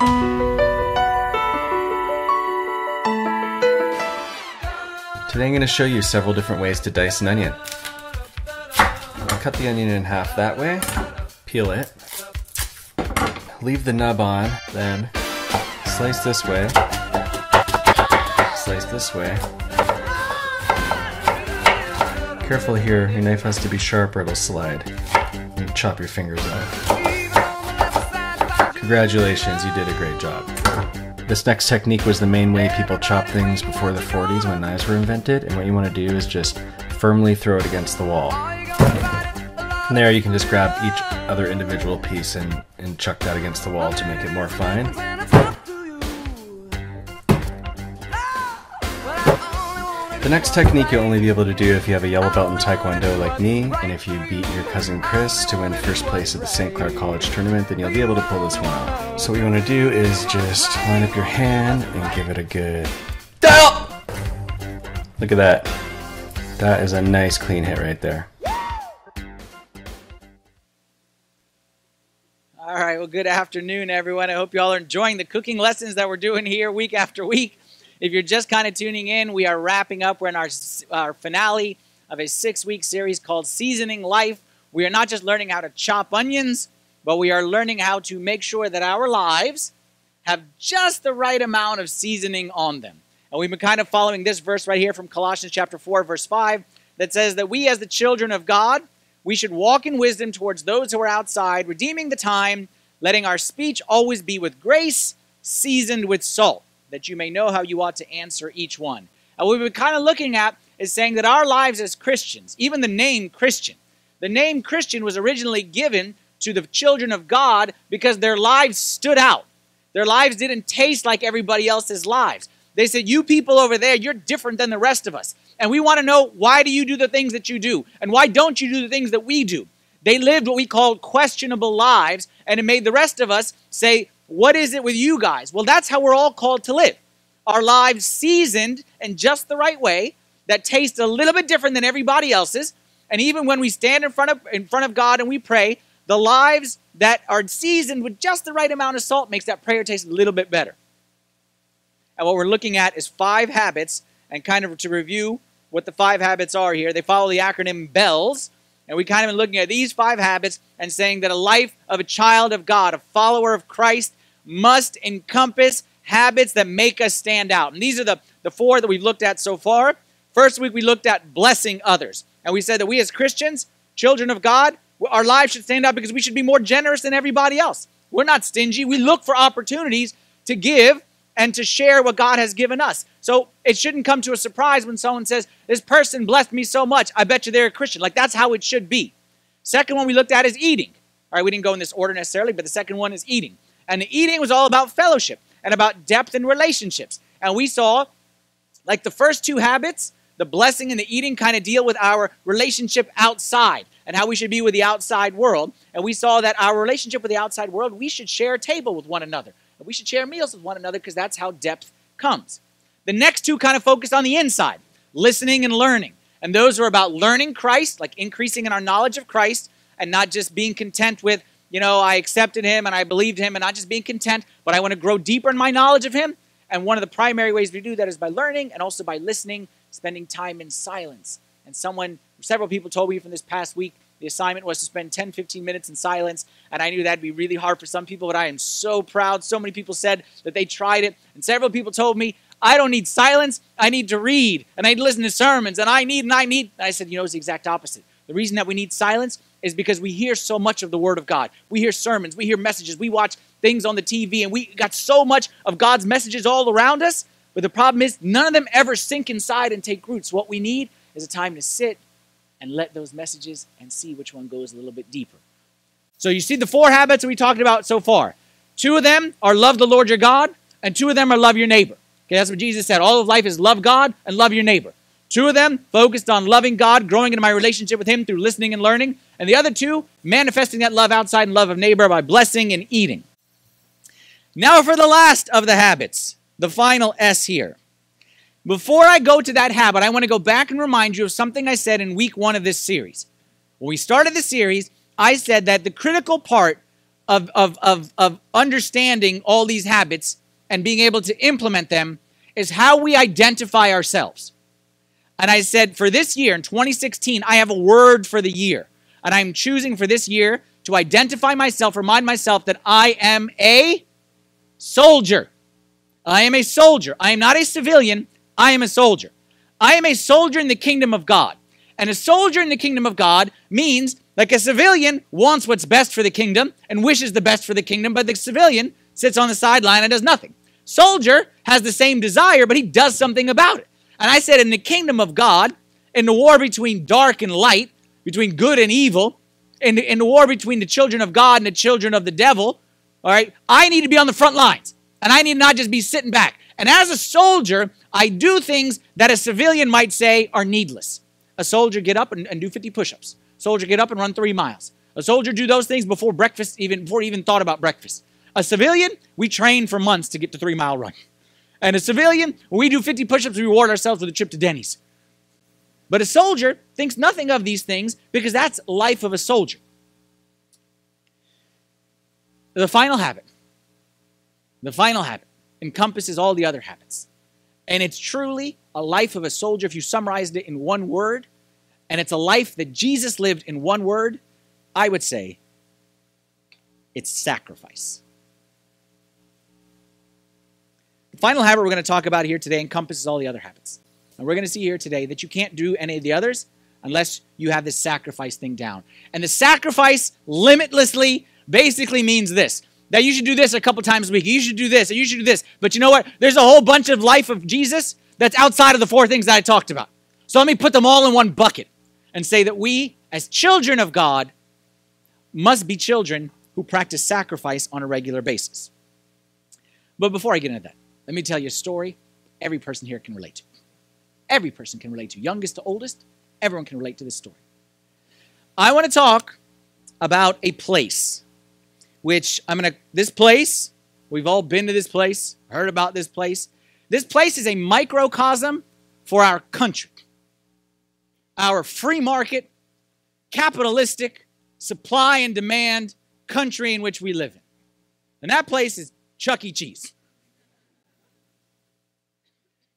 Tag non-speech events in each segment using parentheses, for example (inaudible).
Today I'm going to show you several different ways to dice an onion. Cut the onion in half that way, peel it, leave the nub on, then slice this way, slice this way. Careful here, your knife has to be sharp or it'll slide. and chop your fingers off. Congratulations, you did a great job. This next technique was the main way people chopped things before the 40s when knives were invented, and what you want to do is just firmly throw it against the wall. From there, you can just grab each other individual piece and, and chuck that against the wall to make it more fine. The next technique you'll only be able to do if you have a yellow belt in Taekwondo like me, and if you beat your cousin Chris to win first place at the St. Clair College tournament, then you'll be able to pull this one off. So what you want to do is just line up your hand and give it a good. Look at that. That is a nice clean hit right there. All right, well, good afternoon, everyone. I hope you all are enjoying the cooking lessons that we're doing here week after week. If you're just kind of tuning in, we are wrapping up. We're in our, our finale of a six week series called Seasoning Life. We are not just learning how to chop onions, but we are learning how to make sure that our lives have just the right amount of seasoning on them. And we've been kind of following this verse right here from Colossians chapter 4, verse 5, that says that we, as the children of God, we should walk in wisdom towards those who are outside, redeeming the time, letting our speech always be with grace, seasoned with salt that you may know how you ought to answer each one. And what we've been kind of looking at is saying that our lives as Christians, even the name Christian, the name Christian was originally given to the children of God because their lives stood out. Their lives didn't taste like everybody else's lives. They said, You people over there, you're different than the rest of us. And we want to know why do you do the things that you do? And why don't you do the things that we do? They lived what we called questionable lives, and it made the rest of us say, what is it with you guys? Well, that's how we're all called to live. Our lives seasoned in just the right way that taste a little bit different than everybody else's. And even when we stand in front of in front of God and we pray, the lives that are seasoned with just the right amount of salt makes that prayer taste a little bit better. And what we're looking at is five habits, and kind of to review what the five habits are here. They follow the acronym BELLS, and we kind of been looking at these five habits and saying that a life of a child of God, a follower of Christ, must encompass habits that make us stand out. And these are the, the four that we've looked at so far. First week, we looked at blessing others. And we said that we as Christians, children of God, our lives should stand out because we should be more generous than everybody else. We're not stingy. We look for opportunities to give and to share what God has given us. So it shouldn't come to a surprise when someone says, This person blessed me so much. I bet you they're a Christian. Like that's how it should be. Second one we looked at is eating. All right, we didn't go in this order necessarily, but the second one is eating. And the eating was all about fellowship and about depth and relationships. And we saw, like the first two habits, the blessing and the eating kind of deal with our relationship outside and how we should be with the outside world. And we saw that our relationship with the outside world, we should share a table with one another. And we should share meals with one another because that's how depth comes. The next two kind of focus on the inside, listening and learning. And those are about learning Christ, like increasing in our knowledge of Christ, and not just being content with you know, I accepted him and I believed him and not just being content, but I want to grow deeper in my knowledge of him. And one of the primary ways we do that is by learning and also by listening, spending time in silence. And someone, several people told me from this past week, the assignment was to spend 10, 15 minutes in silence. And I knew that'd be really hard for some people, but I am so proud. So many people said that they tried it. And several people told me, I don't need silence. I need to read and I need to listen to sermons and I need and I need. And I said, you know, it's the exact opposite. The reason that we need silence is because we hear so much of the Word of God. We hear sermons, we hear messages, we watch things on the TV, and we got so much of God's messages all around us. But the problem is, none of them ever sink inside and take roots. What we need is a time to sit and let those messages and see which one goes a little bit deeper. So you see the four habits we talked about so far. Two of them are love the Lord your God, and two of them are love your neighbor. Okay, that's what Jesus said. All of life is love God and love your neighbor. Two of them focused on loving God, growing into my relationship with Him through listening and learning. And the other two, manifesting that love outside and love of neighbor by blessing and eating. Now for the last of the habits, the final S here. Before I go to that habit, I want to go back and remind you of something I said in week one of this series. When we started the series, I said that the critical part of, of, of, of understanding all these habits and being able to implement them is how we identify ourselves. And I said, for this year, in 2016, I have a word for the year. And I'm choosing for this year to identify myself, remind myself that I am a soldier. I am a soldier. I am not a civilian. I am a soldier. I am a soldier in the kingdom of God. And a soldier in the kingdom of God means, like a civilian wants what's best for the kingdom and wishes the best for the kingdom, but the civilian sits on the sideline and does nothing. Soldier has the same desire, but he does something about it. And I said, in the kingdom of God, in the war between dark and light, between good and evil, in the, in the war between the children of God and the children of the devil, all right, I need to be on the front lines. And I need not just be sitting back. And as a soldier, I do things that a civilian might say are needless. A soldier get up and, and do 50 push-ups. Soldier get up and run three miles. A soldier do those things before breakfast, even before he even thought about breakfast. A civilian, we train for months to get to three mile run. And a civilian, we do 50 push-ups, we reward ourselves with a trip to Denny's. But a soldier thinks nothing of these things because that's life of a soldier. The final habit. The final habit encompasses all the other habits. And it's truly a life of a soldier if you summarized it in one word. And it's a life that Jesus lived in one word. I would say it's sacrifice. The final habit we're going to talk about here today encompasses all the other habits. And we're going to see here today that you can't do any of the others unless you have this sacrifice thing down. And the sacrifice limitlessly basically means this that you should do this a couple times a week. You should do this, and you should do this. But you know what? There's a whole bunch of life of Jesus that's outside of the four things that I talked about. So let me put them all in one bucket and say that we, as children of God, must be children who practice sacrifice on a regular basis. But before I get into that, let me tell you a story every person here can relate to. Every person can relate to, youngest to oldest, everyone can relate to this story. I want to talk about a place which I'm going to, this place, we've all been to this place, heard about this place. This place is a microcosm for our country, our free market, capitalistic, supply and demand country in which we live in. And that place is Chuck E. Cheese.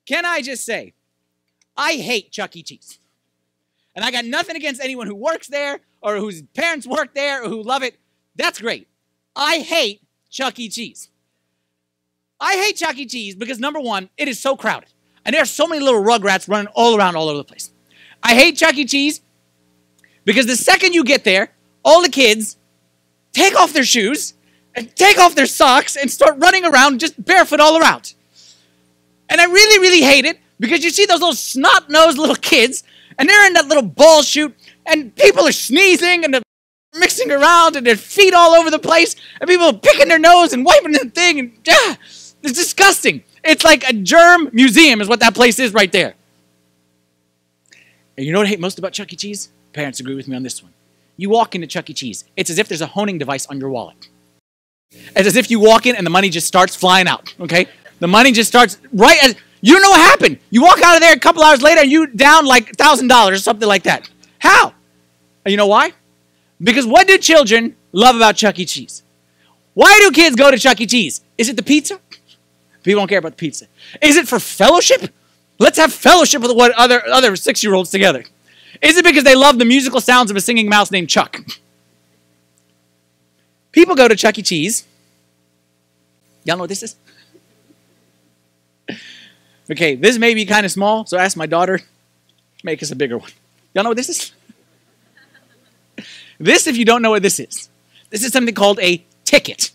Can I just say, I hate Chuck E. Cheese. And I got nothing against anyone who works there or whose parents work there or who love it. That's great. I hate Chuck E. Cheese. I hate Chuck E. Cheese because number one, it is so crowded. And there are so many little rugrats running all around all over the place. I hate Chuck E. Cheese because the second you get there, all the kids take off their shoes and take off their socks and start running around just barefoot all around. And I really, really hate it because you see those little snot nosed little kids and they're in that little ball chute and people are sneezing and they're mixing around and their feet all over the place, and people are picking their nose and wiping the thing, and yeah, it's disgusting. It's like a germ museum, is what that place is right there. And you know what I hate most about Chuck E. Cheese? Parents agree with me on this one. You walk into Chuck E. Cheese, it's as if there's a honing device on your wallet. It's as if you walk in and the money just starts flying out, okay? The money just starts right as you don't know what happened. You walk out of there a couple hours later and you down like $1,000 or something like that. How? You know why? Because what do children love about Chuck E. Cheese? Why do kids go to Chuck E. Cheese? Is it the pizza? People don't care about the pizza. Is it for fellowship? Let's have fellowship with what other other six year olds together. Is it because they love the musical sounds of a singing mouse named Chuck? People go to Chuck E. Cheese. Y'all know what this is? Okay, this may be kind of small, so ask my daughter, make us a bigger one. Y'all know what this is? This, if you don't know what this is, this is something called a ticket.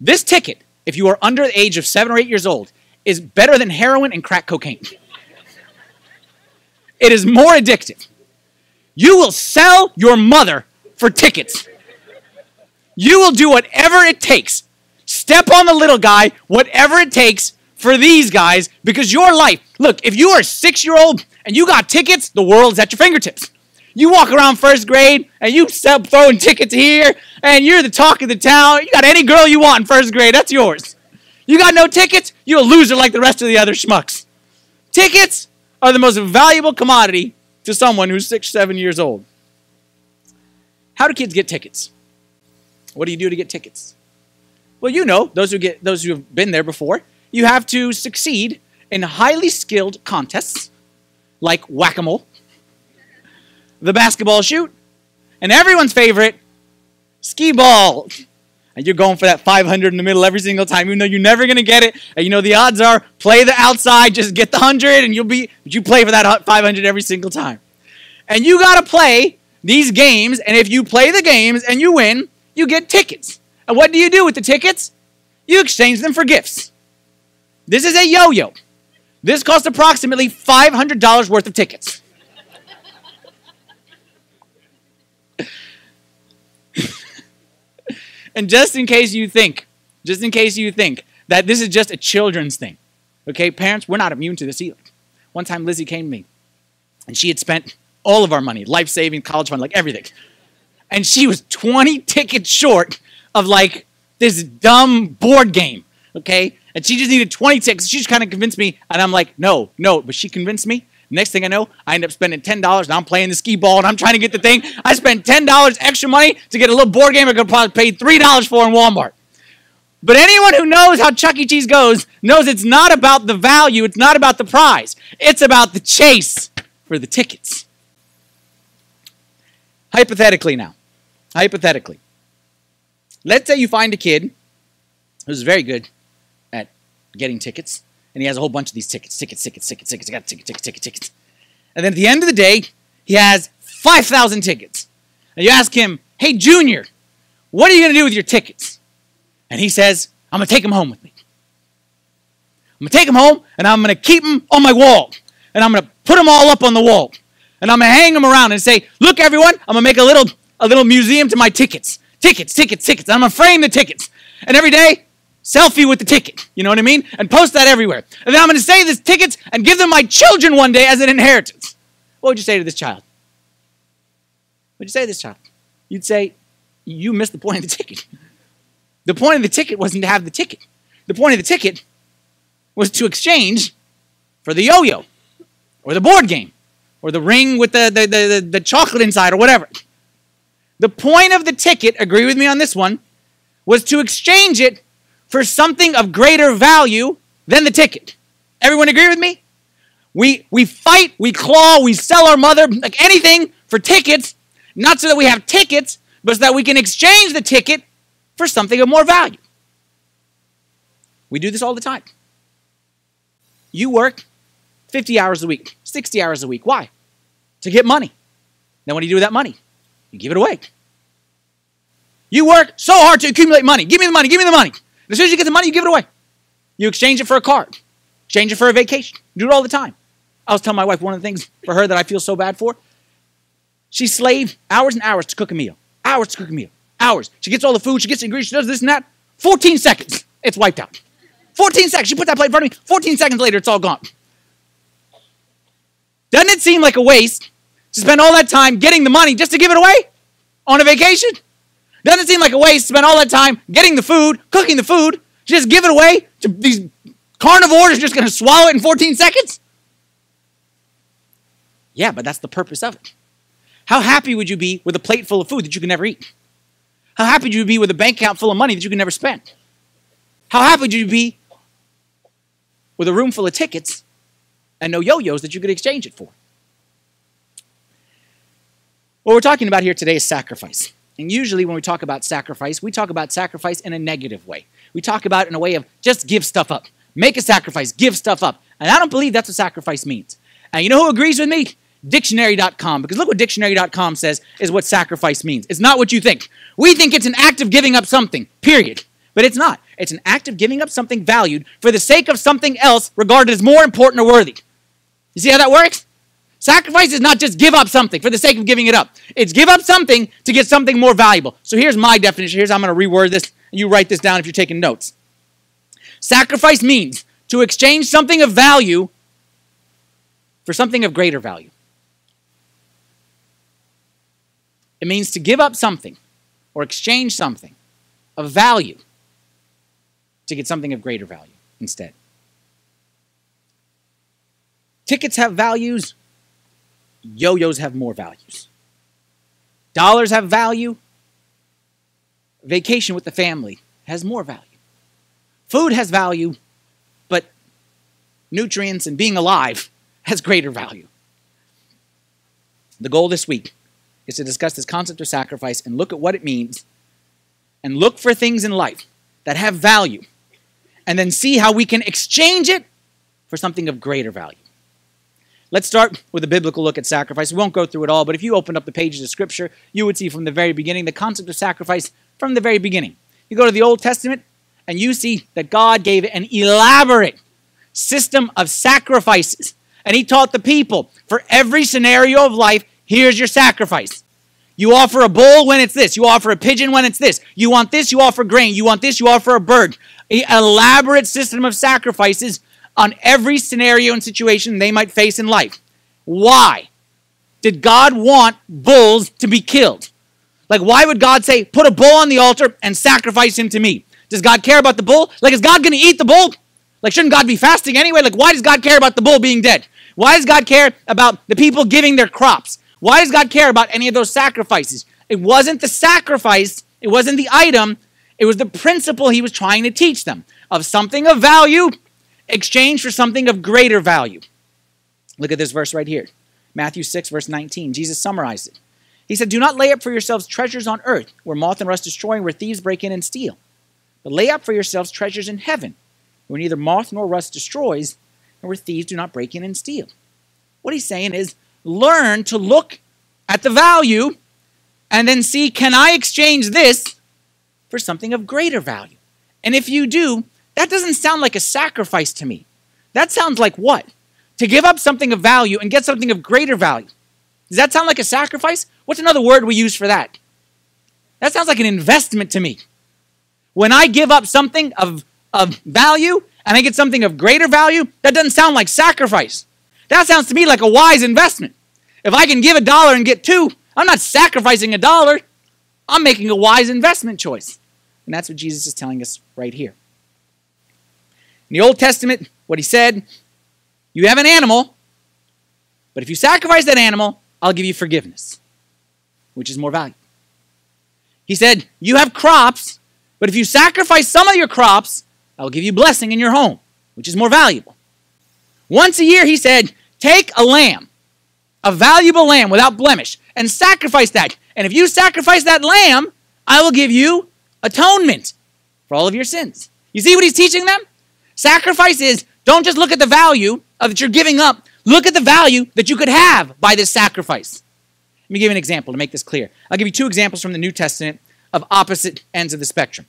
This ticket, if you are under the age of seven or eight years old, is better than heroin and crack cocaine. it is more addictive. You will sell your mother for tickets. You will do whatever it takes. Step on the little guy, whatever it takes for these guys, because your life, look, if you are a six year old and you got tickets, the world's at your fingertips. You walk around first grade and you sell throwing tickets here, and you're the talk of the town. You got any girl you want in first grade, that's yours. You got no tickets, you're a loser like the rest of the other schmucks. Tickets are the most valuable commodity to someone who's six, seven years old. How do kids get tickets? What do you do to get tickets? Well, you know, those who get those who have been there before, you have to succeed in highly skilled contests like whack-a-mole, the basketball shoot, and everyone's favorite, skee ball. And you're going for that 500 in the middle every single time, even though you're never going to get it. And you know the odds are play the outside, just get the 100, and you'll be, but you play for that 500 every single time. And you got to play these games, and if you play the games and you win, you get tickets. And what do you do with the tickets? You exchange them for gifts. This is a yo yo. This costs approximately $500 worth of tickets. (laughs) and just in case you think, just in case you think that this is just a children's thing, okay, parents, we're not immune to this either. One time Lizzie came to me and she had spent all of our money, life saving, college fund, like everything. And she was 20 tickets short of like this dumb board game, okay? And she just needed 20 tickets. She just kind of convinced me, and I'm like, no, no. But she convinced me. Next thing I know, I end up spending $10 and I'm playing the skee ball and I'm trying to get the thing. I spent $10 extra money to get a little board game I could probably pay $3 for in Walmart. But anyone who knows how Chuck E. Cheese goes knows it's not about the value, it's not about the prize, it's about the chase for the tickets. Hypothetically, now, hypothetically, let's say you find a kid who's very good getting tickets, and he has a whole bunch of these tickets, tickets, tickets, tickets, tickets, got tickets, tickets, tickets, tickets. And then at the end of the day, he has 5,000 tickets. And you ask him, hey, Junior, what are you going to do with your tickets? And he says, I'm going to take them home with me. I'm going to take them home, and I'm going to keep them on my wall. And I'm going to put them all up on the wall and I'm gonna hang them around and say, "Look, everyone, I'm gonna make a little a little museum to my tickets, tickets, tickets, tickets. I'm gonna frame the tickets, and every day, selfie with the ticket. You know what I mean? And post that everywhere. And then I'm gonna save these tickets and give them my children one day as an inheritance. What would you say to this child? What would you say to this child? You'd say, "You missed the point of the ticket. The point of the ticket wasn't to have the ticket. The point of the ticket was to exchange for the yo-yo or the board game." or the ring with the, the, the, the, chocolate inside or whatever. The point of the ticket, agree with me on this one, was to exchange it for something of greater value than the ticket. Everyone agree with me? We, we fight, we claw, we sell our mother, like anything for tickets, not so that we have tickets, but so that we can exchange the ticket for something of more value. We do this all the time. You work 50 hours a week, 60 hours a week. Why? to get money. Then what do you do with that money? You give it away. You work so hard to accumulate money. Give me the money, give me the money. As soon as you get the money, you give it away. You exchange it for a car, exchange it for a vacation. You do it all the time. I was telling my wife one of the things for her that I feel so bad for. She slaved hours and hours to cook a meal. Hours to cook a meal. Hours. She gets all the food, she gets the ingredients, she does this and that. 14 seconds, it's wiped out. 14 seconds. She put that plate in front of me. 14 seconds later, it's all gone. Doesn't it seem like a waste to spend all that time getting the money just to give it away on a vacation? Doesn't seem like a waste to spend all that time getting the food, cooking the food, just give it away to these carnivores just going to swallow it in 14 seconds? Yeah, but that's the purpose of it. How happy would you be with a plate full of food that you can never eat? How happy would you be with a bank account full of money that you can never spend? How happy would you be with a room full of tickets and no yo yos that you could exchange it for? What we're talking about here today is sacrifice. And usually, when we talk about sacrifice, we talk about sacrifice in a negative way. We talk about it in a way of just give stuff up, make a sacrifice, give stuff up. And I don't believe that's what sacrifice means. And you know who agrees with me? Dictionary.com. Because look what Dictionary.com says is what sacrifice means. It's not what you think. We think it's an act of giving up something, period. But it's not. It's an act of giving up something valued for the sake of something else regarded as more important or worthy. You see how that works? Sacrifice is not just give up something for the sake of giving it up. It's give up something to get something more valuable. So here's my definition. Here's how I'm going to reword this. You write this down if you're taking notes. Sacrifice means to exchange something of value for something of greater value. It means to give up something or exchange something of value to get something of greater value instead. Tickets have values, yo yos have more values. Dollars have value, vacation with the family has more value. Food has value, but nutrients and being alive (laughs) has greater value. The goal this week is to discuss this concept of sacrifice and look at what it means and look for things in life that have value and then see how we can exchange it for something of greater value. Let's start with a biblical look at sacrifice. We won't go through it all, but if you opened up the pages of Scripture, you would see from the very beginning the concept of sacrifice from the very beginning. You go to the Old Testament, and you see that God gave an elaborate system of sacrifices. And He taught the people for every scenario of life, here's your sacrifice. You offer a bull when it's this. You offer a pigeon when it's this. You want this, you offer grain. You want this, you offer a bird. An elaborate system of sacrifices on every scenario and situation they might face in life. Why did God want bulls to be killed? Like, why would God say, put a bull on the altar and sacrifice him to me? Does God care about the bull? Like, is God going to eat the bull? Like, shouldn't God be fasting anyway? Like, why does God care about the bull being dead? Why does God care about the people giving their crops? Why does God care about any of those sacrifices? It wasn't the sacrifice, it wasn't the item, it was the principle he was trying to teach them of something of value exchanged for something of greater value. Look at this verse right here Matthew 6, verse 19. Jesus summarized it. He said, Do not lay up for yourselves treasures on earth, where moth and rust destroy, and where thieves break in and steal. But lay up for yourselves treasures in heaven, where neither moth nor rust destroys, and where thieves do not break in and steal. What he's saying is, learn to look at the value and then see, can I exchange this for something of greater value? And if you do, that doesn't sound like a sacrifice to me. That sounds like what? To give up something of value and get something of greater value. Does that sound like a sacrifice? What's another word we use for that? That sounds like an investment to me. When I give up something of, of value and I get something of greater value, that doesn't sound like sacrifice. That sounds to me like a wise investment. If I can give a dollar and get two, I'm not sacrificing a dollar. I'm making a wise investment choice. And that's what Jesus is telling us right here. In the Old Testament, what he said, you have an animal, but if you sacrifice that animal, I'll give you forgiveness, which is more valuable. He said, you have crops, but if you sacrifice some of your crops, I'll give you blessing in your home, which is more valuable. Once a year, he said, take a lamb, a valuable lamb without blemish, and sacrifice that. And if you sacrifice that lamb, I will give you atonement for all of your sins. You see what he's teaching them? Sacrifice is don't just look at the value of that you're giving up. Look at the value that you could have by this sacrifice. Let me give you an example to make this clear. I'll give you two examples from the New Testament of opposite ends of the spectrum.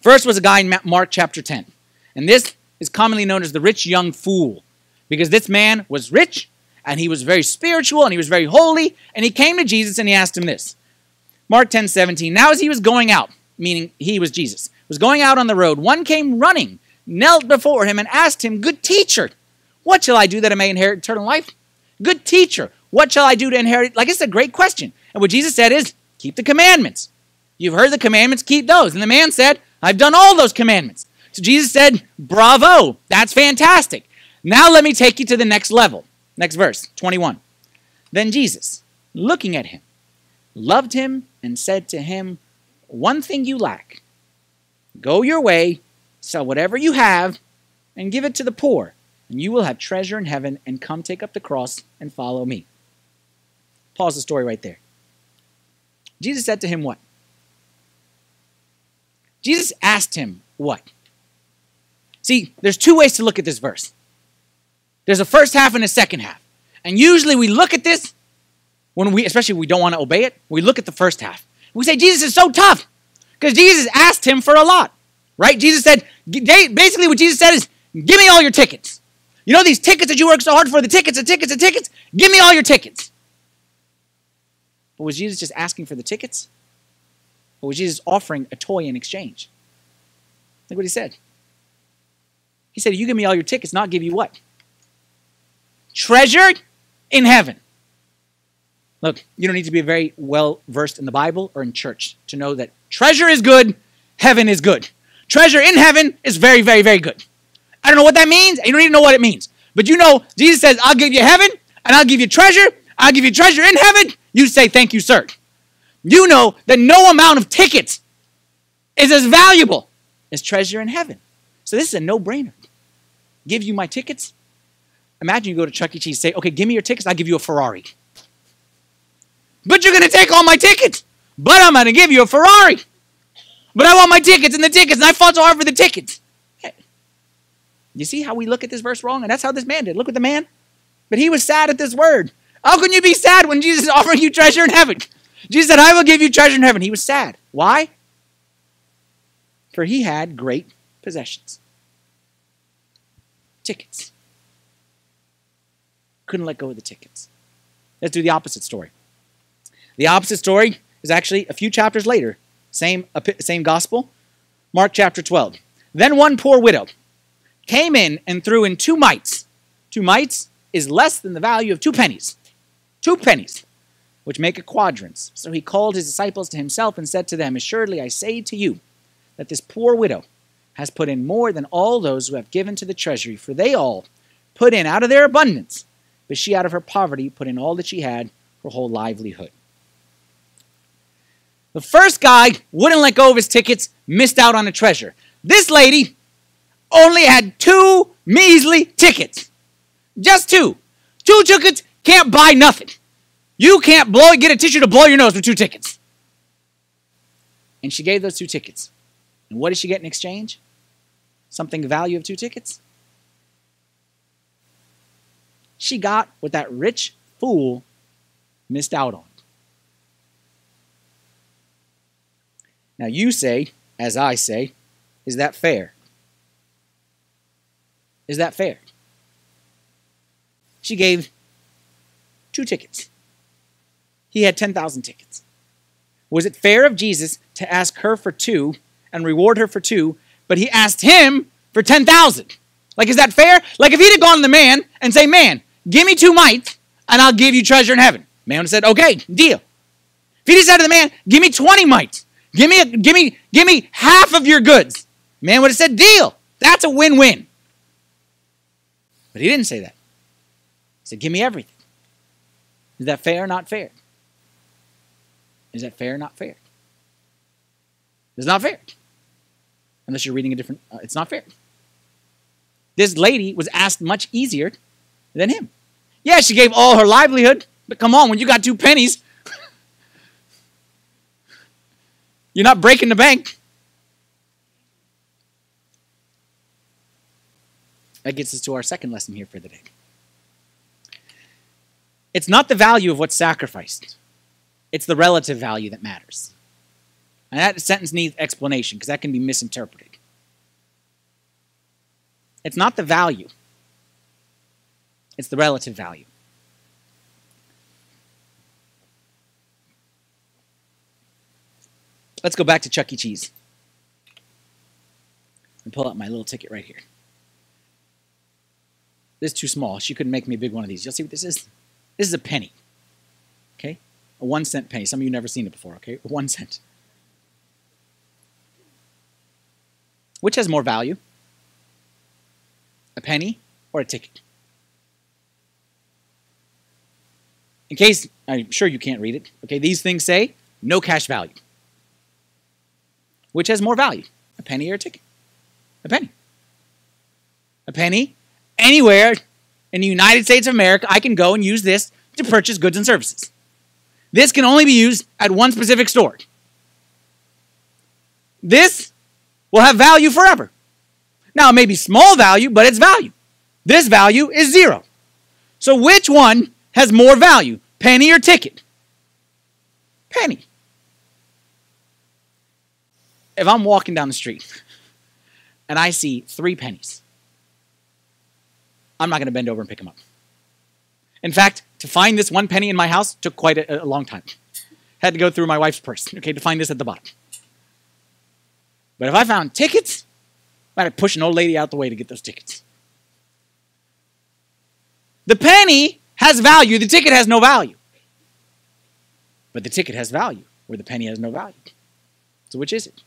First was a guy in Mark chapter 10. And this is commonly known as the rich young fool because this man was rich and he was very spiritual and he was very holy and he came to Jesus and he asked him this. Mark 10 17. Now as he was going out, meaning he was Jesus, was going out on the road, one came running knelt before him and asked him, Good teacher, what shall I do that I may inherit eternal life? Good teacher, what shall I do to inherit? Like, it's a great question. And what Jesus said is, Keep the commandments. You've heard the commandments, keep those. And the man said, I've done all those commandments. So Jesus said, Bravo, that's fantastic. Now let me take you to the next level. Next verse, 21. Then Jesus, looking at him, loved him and said to him, One thing you lack. Go your way, Sell whatever you have and give it to the poor, and you will have treasure in heaven, and come take up the cross and follow me. Pause the story right there. Jesus said to him, What? Jesus asked him, What? See, there's two ways to look at this verse there's a first half and a second half. And usually we look at this when we, especially we don't want to obey it, we look at the first half. We say, Jesus is so tough because Jesus asked him for a lot, right? Jesus said, Basically, what Jesus said is, give me all your tickets. You know these tickets that you work so hard for, the tickets, the tickets, the tickets? Give me all your tickets. But was Jesus just asking for the tickets? Or was Jesus offering a toy in exchange? Look what he said. He said, You give me all your tickets, not give you what? Treasure in heaven. Look, you don't need to be very well versed in the Bible or in church to know that treasure is good, heaven is good. Treasure in heaven is very, very, very good. I don't know what that means. You don't even know what it means. But you know, Jesus says, I'll give you heaven and I'll give you treasure. I'll give you treasure in heaven. You say, Thank you, sir. You know that no amount of tickets is as valuable as treasure in heaven. So this is a no-brainer. Give you my tickets. Imagine you go to Chuck E. Cheese, say, okay, give me your tickets, I'll give you a Ferrari. But you're gonna take all my tickets. But I'm gonna give you a Ferrari. But I want my tickets and the tickets, and I fought so hard for the tickets. You see how we look at this verse wrong? And that's how this man did. Look at the man. But he was sad at this word. How can you be sad when Jesus is (laughs) offering you treasure in heaven? Jesus said, I will give you treasure in heaven. He was sad. Why? For he had great possessions. Tickets. Couldn't let go of the tickets. Let's do the opposite story. The opposite story is actually a few chapters later. Same, same gospel. Mark chapter 12. Then one poor widow came in and threw in two mites. Two mites is less than the value of two pennies. Two pennies, which make a quadrans. So he called his disciples to himself and said to them, Assuredly I say to you that this poor widow has put in more than all those who have given to the treasury, for they all put in out of their abundance, but she out of her poverty put in all that she had, her whole livelihood. The first guy wouldn't let go of his tickets, missed out on a treasure. This lady only had two measly tickets. Just two. Two tickets can't buy nothing. You can't blow get a tissue to blow your nose with two tickets. And she gave those two tickets. And what did she get in exchange? Something value of two tickets? She got what that rich fool missed out on. Now you say, as I say, is that fair? Is that fair? She gave two tickets. He had 10,000 tickets. Was it fair of Jesus to ask her for two and reward her for two, but he asked him for 10,000? Like, is that fair? Like, if he'd have gone to the man and say, Man, give me two mites and I'll give you treasure in heaven. Man would have said, Okay, deal. If he said to the man, Give me 20 mites, give me, a, give me, give me half of your goods, man would have said, Deal. That's a win win. But he didn't say that. He said, Give me everything. Is that fair or not fair? Is that fair or not fair? It's not fair. Unless you're reading a different, uh, it's not fair. This lady was asked much easier than him. Yeah, she gave all her livelihood, but come on, when you got two pennies, you're not breaking the bank. That gets us to our second lesson here for the day. It's not the value of what's sacrificed, it's the relative value that matters. And that sentence needs explanation because that can be misinterpreted. It's not the value, it's the relative value. Let's go back to Chuck E. Cheese and pull out my little ticket right here. This is too small. She couldn't make me a big one of these. You'll see what this is? This is a penny. Okay? A one cent penny. Some of you never seen it before, okay? One cent. Which has more value? A penny or a ticket? In case, I'm sure you can't read it, okay, these things say no cash value. Which has more value? A penny or a ticket? A penny. A penny anywhere in the United States of America, I can go and use this to purchase goods and services. This can only be used at one specific store. This will have value forever. Now, it may be small value, but it's value. This value is zero. So, which one has more value, penny or ticket? Penny. If I'm walking down the street and I see three pennies, I'm not going to bend over and pick them up. In fact, to find this one penny in my house took quite a, a long time. Had to go through my wife's purse, okay, to find this at the bottom. But if I found tickets, I had to push an old lady out the way to get those tickets. The penny has value, the ticket has no value. But the ticket has value, where the penny has no value. So which is it?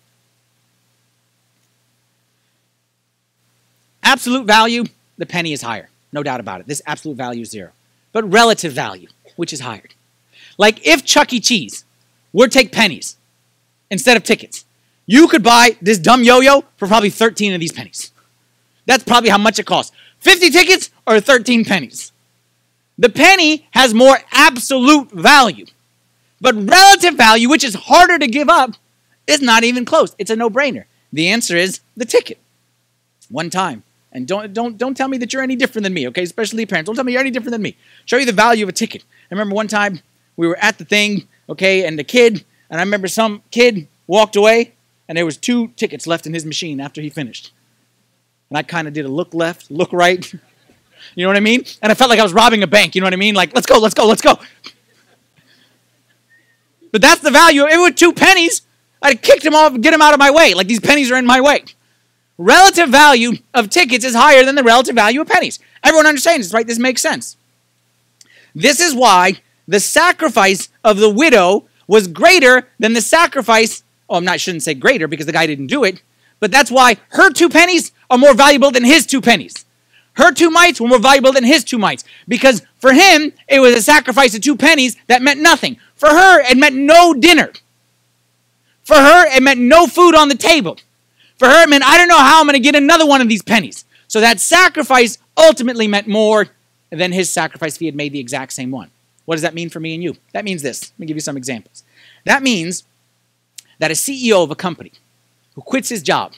Absolute value the penny is higher. No doubt about it. This absolute value is zero. But relative value, which is higher. Like if Chuck E. Cheese were to take pennies instead of tickets, You could buy this dumb yo-yo for probably 13 of these pennies. That's probably how much it costs. 50 tickets or 13 pennies. The penny has more absolute value. But relative value, which is harder to give up, is not even close. It's a no-brainer. The answer is the ticket. One time. And don't don't don't tell me that you're any different than me, okay? Especially parents. Don't tell me you're any different than me. Show you the value of a ticket. I remember one time we were at the thing, okay, and the kid, and I remember some kid walked away, and there was two tickets left in his machine after he finished. And I kind of did a look left, look right. (laughs) You know what I mean? And I felt like I was robbing a bank. You know what I mean? Like, let's go, let's go, let's go. But that's the value. It was two pennies. I'd kicked him off, and get him out of my way. Like these pennies are in my way. Relative value of tickets is higher than the relative value of pennies. Everyone understands this, right? This makes sense. This is why the sacrifice of the widow was greater than the sacrifice. Oh, I'm not, I shouldn't say greater because the guy didn't do it, but that's why her two pennies are more valuable than his two pennies. Her two mites were more valuable than his two mites because for him, it was a sacrifice of two pennies that meant nothing. For her, it meant no dinner. For her, it meant no food on the table. For her, it meant I don't know how I'm going to get another one of these pennies. So that sacrifice ultimately meant more than his sacrifice if he had made the exact same one. What does that mean for me and you? That means this. Let me give you some examples. That means that a CEO of a company who quits his job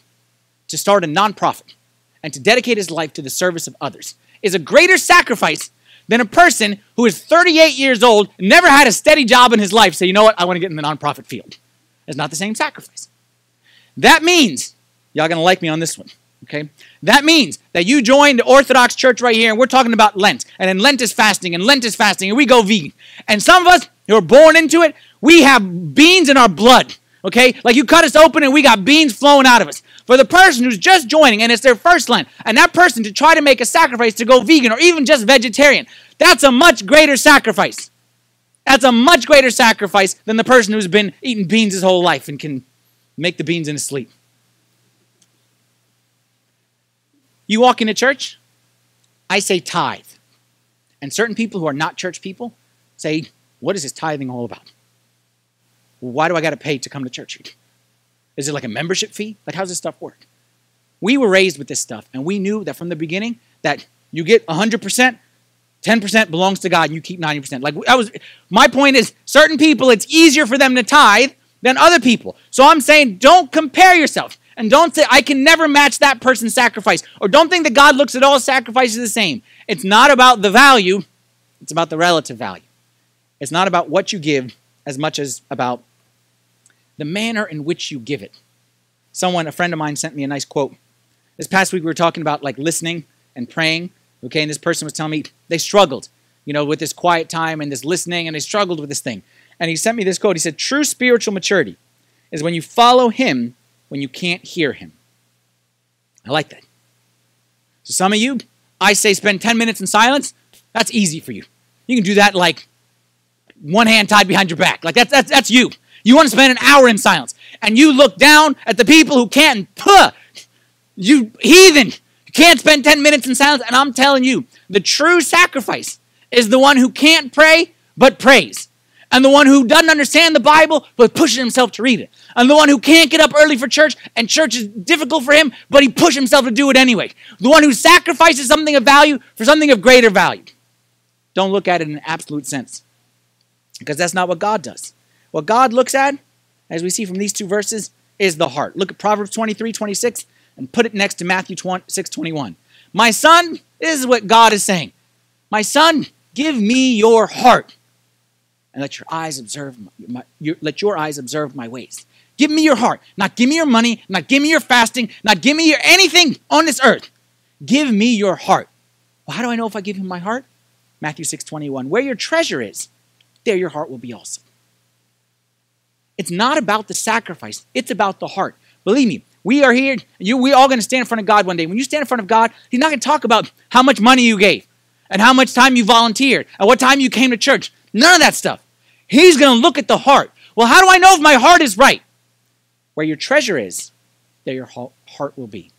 to start a nonprofit and to dedicate his life to the service of others is a greater sacrifice than a person who is 38 years old, never had a steady job in his life, say, you know what, I want to get in the nonprofit field. It's not the same sacrifice. That means, y'all gonna like me on this one, okay? That means that you joined the Orthodox Church right here, and we're talking about Lent, and then Lent is fasting, and Lent is fasting, and we go vegan. And some of us who are born into it, we have beans in our blood, okay? Like you cut us open and we got beans flowing out of us. For the person who's just joining and it's their first Lent, and that person to try to make a sacrifice to go vegan or even just vegetarian, that's a much greater sacrifice. That's a much greater sacrifice than the person who's been eating beans his whole life and can make the beans in his sleep. You walk into church, I say tithe. And certain people who are not church people say, What is this tithing all about? Why do I got to pay to come to church? Is it like a membership fee? Like, how's this stuff work? We were raised with this stuff, and we knew that from the beginning that you get 100%, 10% belongs to God, and you keep 90%. Like, I was, my point is, certain people, it's easier for them to tithe than other people. So I'm saying, don't compare yourself. And don't say, I can never match that person's sacrifice. Or don't think that God looks at all sacrifices the same. It's not about the value, it's about the relative value. It's not about what you give as much as about the manner in which you give it. Someone, a friend of mine, sent me a nice quote. This past week we were talking about like listening and praying. Okay, and this person was telling me they struggled, you know, with this quiet time and this listening, and they struggled with this thing. And he sent me this quote. He said, True spiritual maturity is when you follow him when you can't hear him. I like that. So some of you, I say spend 10 minutes in silence. That's easy for you. You can do that like one hand tied behind your back. Like that's that's that's you. You want to spend an hour in silence. And you look down at the people who can't. Puh, you heathen. You can't spend 10 minutes in silence. And I'm telling you, the true sacrifice is the one who can't pray but prays. And the one who doesn't understand the Bible but pushes himself to read it. And the one who can't get up early for church and church is difficult for him, but he pushes himself to do it anyway. The one who sacrifices something of value for something of greater value. Don't look at it in an absolute sense because that's not what God does. What God looks at, as we see from these two verses, is the heart. Look at Proverbs 23 26 and put it next to Matthew 6 21. My son, this is what God is saying. My son, give me your heart and let your eyes observe my, my your, let your eyes observe my ways. Give me your heart. Not give me your money, not give me your fasting, not give me your anything on this earth. Give me your heart. Well, how do I know if I give him my heart? Matthew 6 21. Where your treasure is, there your heart will be also. It's not about the sacrifice, it's about the heart. Believe me, we are here, you, we all going to stand in front of God one day. When you stand in front of God, He's not going to talk about how much money you gave and how much time you volunteered and what time you came to church. None of that stuff. He's going to look at the heart. Well, how do I know if my heart is right? Where your treasure is, there your heart will be.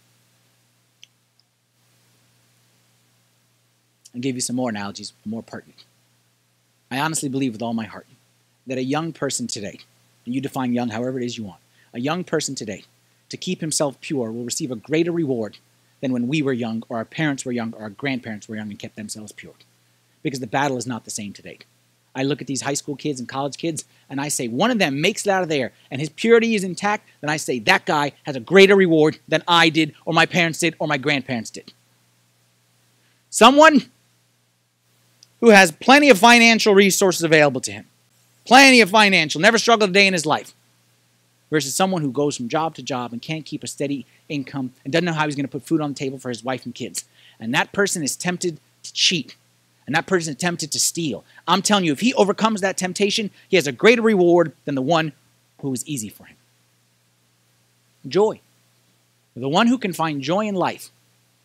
I'll give you some more analogies, more pertinent. I honestly believe with all my heart that a young person today, and you define young however it is you want. a young person today to keep himself pure will receive a greater reward than when we were young, or our parents were young, or our grandparents were young and kept themselves pure. Because the battle is not the same today. I look at these high school kids and college kids, and I say, one of them makes it out of there, and his purity is intact, then I say, that guy has a greater reward than I did, or my parents did, or my grandparents did. Someone who has plenty of financial resources available to him, plenty of financial, never struggled a day in his life, versus someone who goes from job to job and can't keep a steady income and doesn't know how he's going to put food on the table for his wife and kids. And that person is tempted to cheat and that person tempted to steal. I'm telling you, if he overcomes that temptation, he has a greater reward than the one who is easy for him. Joy. The one who can find joy in life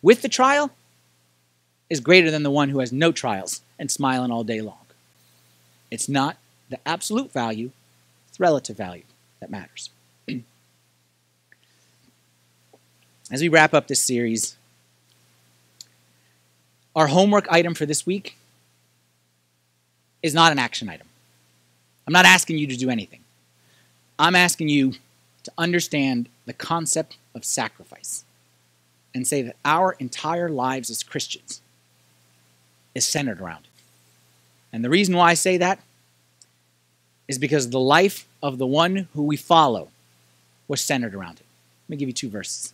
with the trial is greater than the one who has no trials and smiling all day long. It's not the absolute value, it's relative value that matters. (clears throat) As we wrap up this series, our homework item for this week is not an action item. I'm not asking you to do anything. I'm asking you to understand the concept of sacrifice and say that our entire lives as Christians is centered around it. And the reason why I say that is because the life of the one who we follow was centered around it. Let me give you two verses.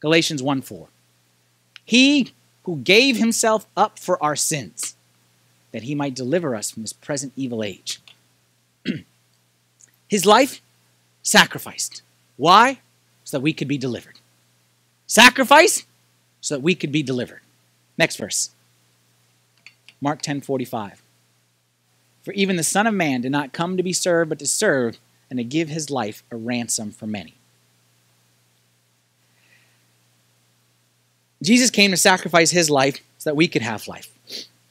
Galatians 1 4. He who gave himself up for our sins, that he might deliver us from this present evil age. (clears throat) His life sacrificed. Why? So that we could be delivered. Sacrifice so that we could be delivered. Next verse. Mark 10:45. For even the Son of Man did not come to be served, but to serve and to give his life a ransom for many. Jesus came to sacrifice his life so that we could have life.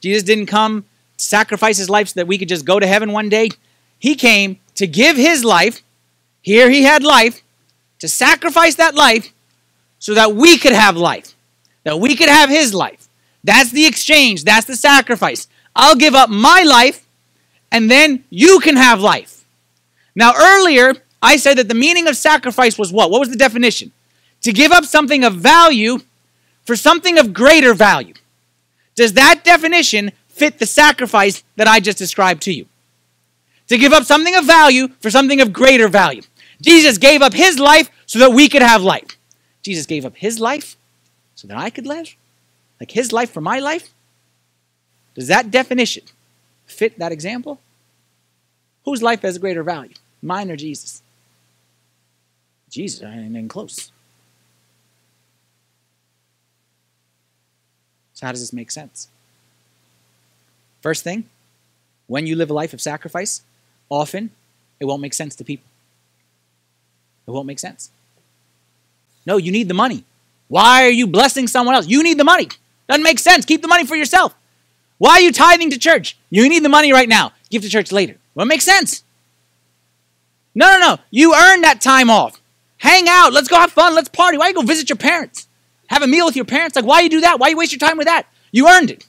Jesus didn't come sacrifice his life so that we could just go to heaven one day. He came to give his life. Here he had life, to sacrifice that life so that we could have life, that we could have his life. That's the exchange, that's the sacrifice. I'll give up my life and then you can have life. Now, earlier, I said that the meaning of sacrifice was what? What was the definition? To give up something of value for something of greater value. Does that definition fit the sacrifice that I just described to you? To give up something of value for something of greater value. Jesus gave up his life so that we could have life. Jesus gave up his life so that I could live? Like his life for my life? Does that definition fit that example? Whose life has a greater value? Mine or Jesus? Jesus, I ain't even close. So, how does this make sense? First thing, when you live a life of sacrifice, often it won't make sense to people. It won't make sense. No, you need the money. Why are you blessing someone else? You need the money. Doesn't make sense. Keep the money for yourself. Why are you tithing to church? You need the money right now. Give to church later. Well, it makes sense. No, no, no. You earn that time off. Hang out. Let's go have fun. Let's party. Why you go visit your parents? Have a meal with your parents. Like, why you do that? Why you waste your time with that? You earned it.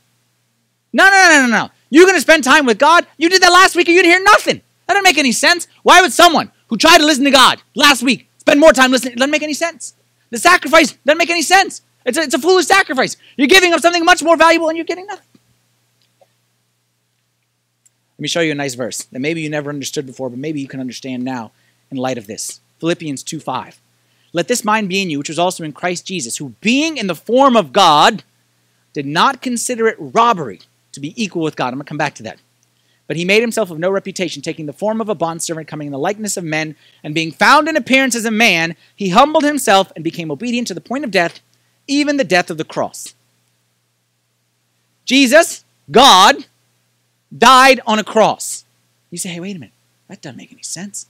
No, no, no, no, no. You're going to spend time with God. You did that last week and you didn't hear nothing. That doesn't make any sense. Why would someone who tried to listen to God last week spend more time listening? It doesn't make any sense. The sacrifice doesn't make any sense. It's a, it's a foolish sacrifice. You're giving up something much more valuable and you're getting nothing. Let me show you a nice verse that maybe you never understood before, but maybe you can understand now in light of this. Philippians 2 5. Let this mind be in you, which was also in Christ Jesus, who, being in the form of God, did not consider it robbery to be equal with God. I'm going to come back to that. But he made himself of no reputation, taking the form of a bondservant, coming in the likeness of men, and being found in appearance as a man, he humbled himself and became obedient to the point of death, even the death of the cross. Jesus, God, died on a cross. You say, hey, wait a minute. That doesn't make any sense.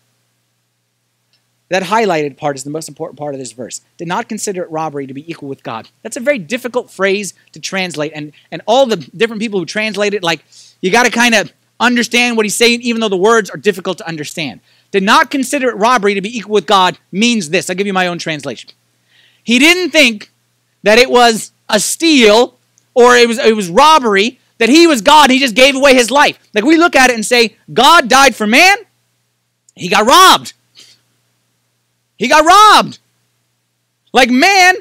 That highlighted part is the most important part of this verse. Did not consider it robbery to be equal with God. That's a very difficult phrase to translate. And, and all the different people who translate it, like, you got to kind of understand what he's saying, even though the words are difficult to understand. Did not consider it robbery to be equal with God means this. I'll give you my own translation. He didn't think that it was a steal or it was, it was robbery, that he was God he just gave away his life. Like we look at it and say, God died for man, he got robbed. He got robbed. Like man,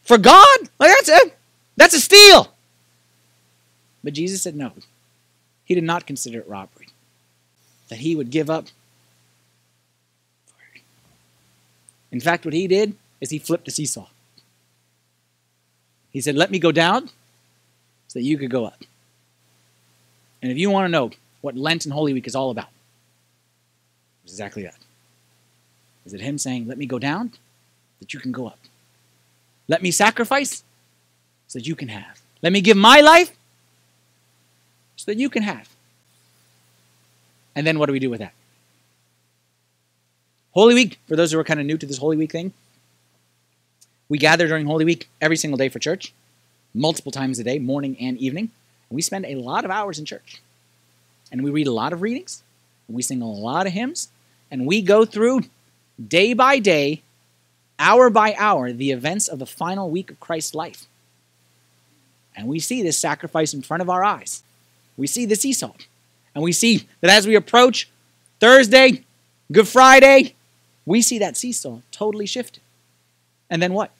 for God, like that's a that's a steal. But Jesus said no. He did not consider it robbery. That he would give up. In fact, what he did is he flipped a seesaw. He said, Let me go down so that you could go up. And if you want to know what Lent and Holy Week is all about, it's exactly that. Is it him saying, Let me go down that you can go up? Let me sacrifice so that you can have. Let me give my life so that you can have. And then what do we do with that? Holy Week, for those who are kind of new to this Holy Week thing, we gather during Holy Week every single day for church, multiple times a day, morning and evening. And we spend a lot of hours in church. And we read a lot of readings, and we sing a lot of hymns, and we go through day by day, hour by hour, the events of the final week of Christ's life. And we see this sacrifice in front of our eyes. We see the seesaw. And we see that as we approach Thursday, Good Friday, we see that seesaw totally shifted. And then what?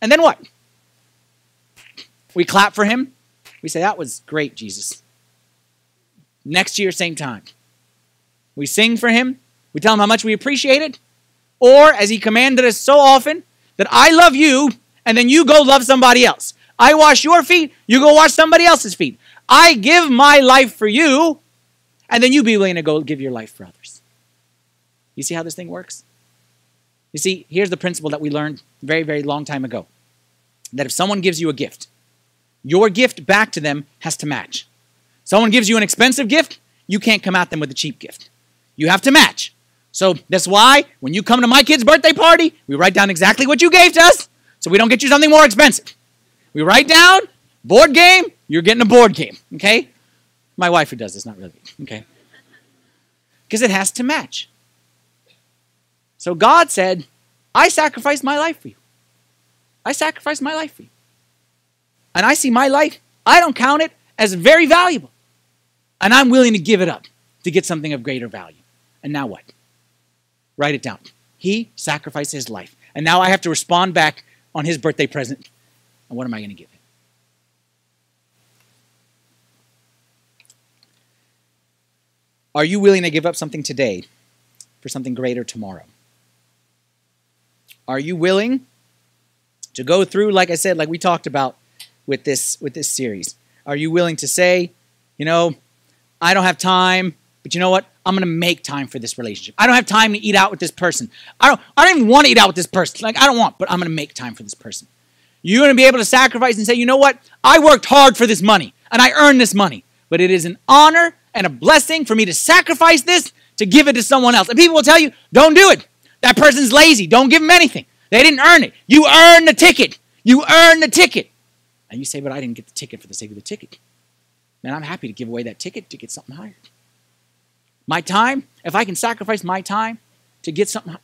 And then what? We clap for him. We say, That was great, Jesus. Next year, same time. We sing for him. We tell him how much we appreciate it. Or, as he commanded us so often, that I love you, and then you go love somebody else. I wash your feet, you go wash somebody else's feet. I give my life for you, and then you be willing to go give your life for others. You see how this thing works? You see, here's the principle that we learned very, very long time ago that if someone gives you a gift, your gift back to them has to match. Someone gives you an expensive gift, you can't come at them with a cheap gift. You have to match. So that's why when you come to my kid's birthday party, we write down exactly what you gave to us so we don't get you something more expensive. We write down board game, you're getting a board game, okay? My wife who does this, not really, okay? Because it has to match. So God said, I sacrificed my life for you. I sacrificed my life for you. And I see my life, I don't count it as very valuable. And I'm willing to give it up to get something of greater value. And now what? Write it down. He sacrificed his life. And now I have to respond back on his birthday present. And what am I going to give him? Are you willing to give up something today for something greater tomorrow? Are you willing to go through, like I said, like we talked about with this with this series? Are you willing to say, you know, I don't have time, but you know what? I'm gonna make time for this relationship. I don't have time to eat out with this person. I don't I don't even want to eat out with this person. Like I don't want, but I'm gonna make time for this person. You're gonna be able to sacrifice and say, you know what? I worked hard for this money and I earned this money, but it is an honor and a blessing for me to sacrifice this to give it to someone else. And people will tell you, don't do it. That person's lazy. Don't give them anything. They didn't earn it. You earned the ticket. You earned the ticket. And you say, but I didn't get the ticket for the sake of the ticket. Man, I'm happy to give away that ticket to get something higher. My time, if I can sacrifice my time to get something.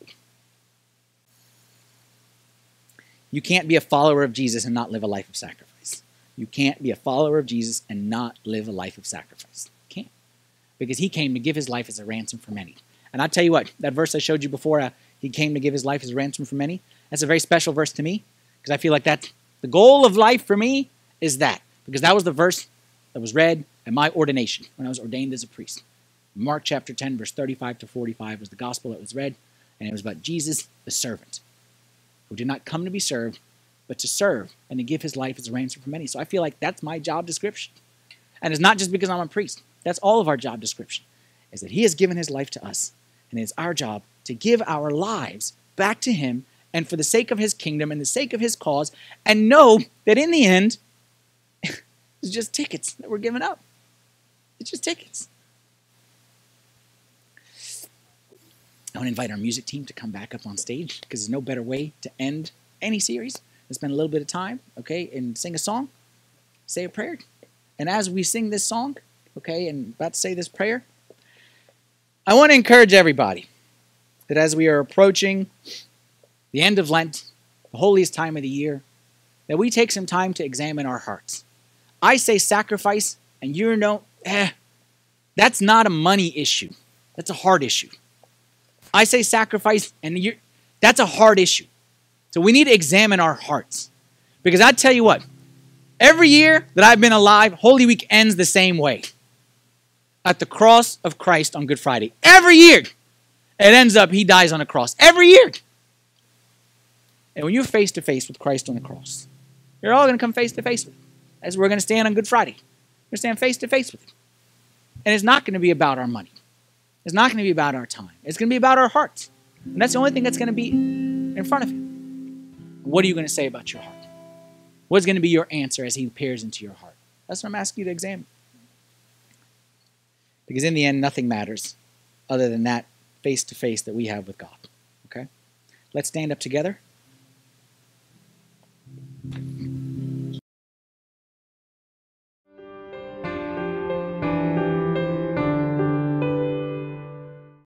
You can't be a follower of Jesus and not live a life of sacrifice. You can't be a follower of Jesus and not live a life of sacrifice. You can't. Because he came to give his life as a ransom for many. And I tell you what, that verse I showed you before, uh, he came to give his life as a ransom for many, that's a very special verse to me because I feel like that's the goal of life for me is that. Because that was the verse that was read at my ordination when I was ordained as a priest. Mark chapter 10, verse 35 to 45 was the gospel that was read, and it was about Jesus, the servant, who did not come to be served, but to serve and to give his life as a ransom for many. So I feel like that's my job description. And it's not just because I'm a priest, that's all of our job description, is that he has given his life to us, and it's our job to give our lives back to him and for the sake of his kingdom and the sake of his cause, and know that in the end, (laughs) it's just tickets that we're giving up. It's just tickets. I want to invite our music team to come back up on stage because there's no better way to end any series than spend a little bit of time, okay, and sing a song, say a prayer. And as we sing this song, okay, and about to say this prayer, I want to encourage everybody that as we are approaching the end of Lent, the holiest time of the year, that we take some time to examine our hearts. I say sacrifice, and you know, eh, that's not a money issue. That's a heart issue. I say sacrifice, and you're That's a hard issue. So we need to examine our hearts. Because I tell you what, every year that I've been alive, Holy Week ends the same way at the cross of Christ on Good Friday. Every year, it ends up he dies on a cross. Every year. And when you're face to face with Christ on the cross, you're all going to come face to face with him. As we're going to stand on Good Friday. We're going to stand face to face with him. And it's not going to be about our money is not going to be about our time. It's going to be about our heart. And that's the only thing that's going to be in front of him. What are you going to say about your heart? What's going to be your answer as he peers into your heart? That's what I'm asking you to examine. Because in the end, nothing matters other than that face to face that we have with God. Okay? Let's stand up together.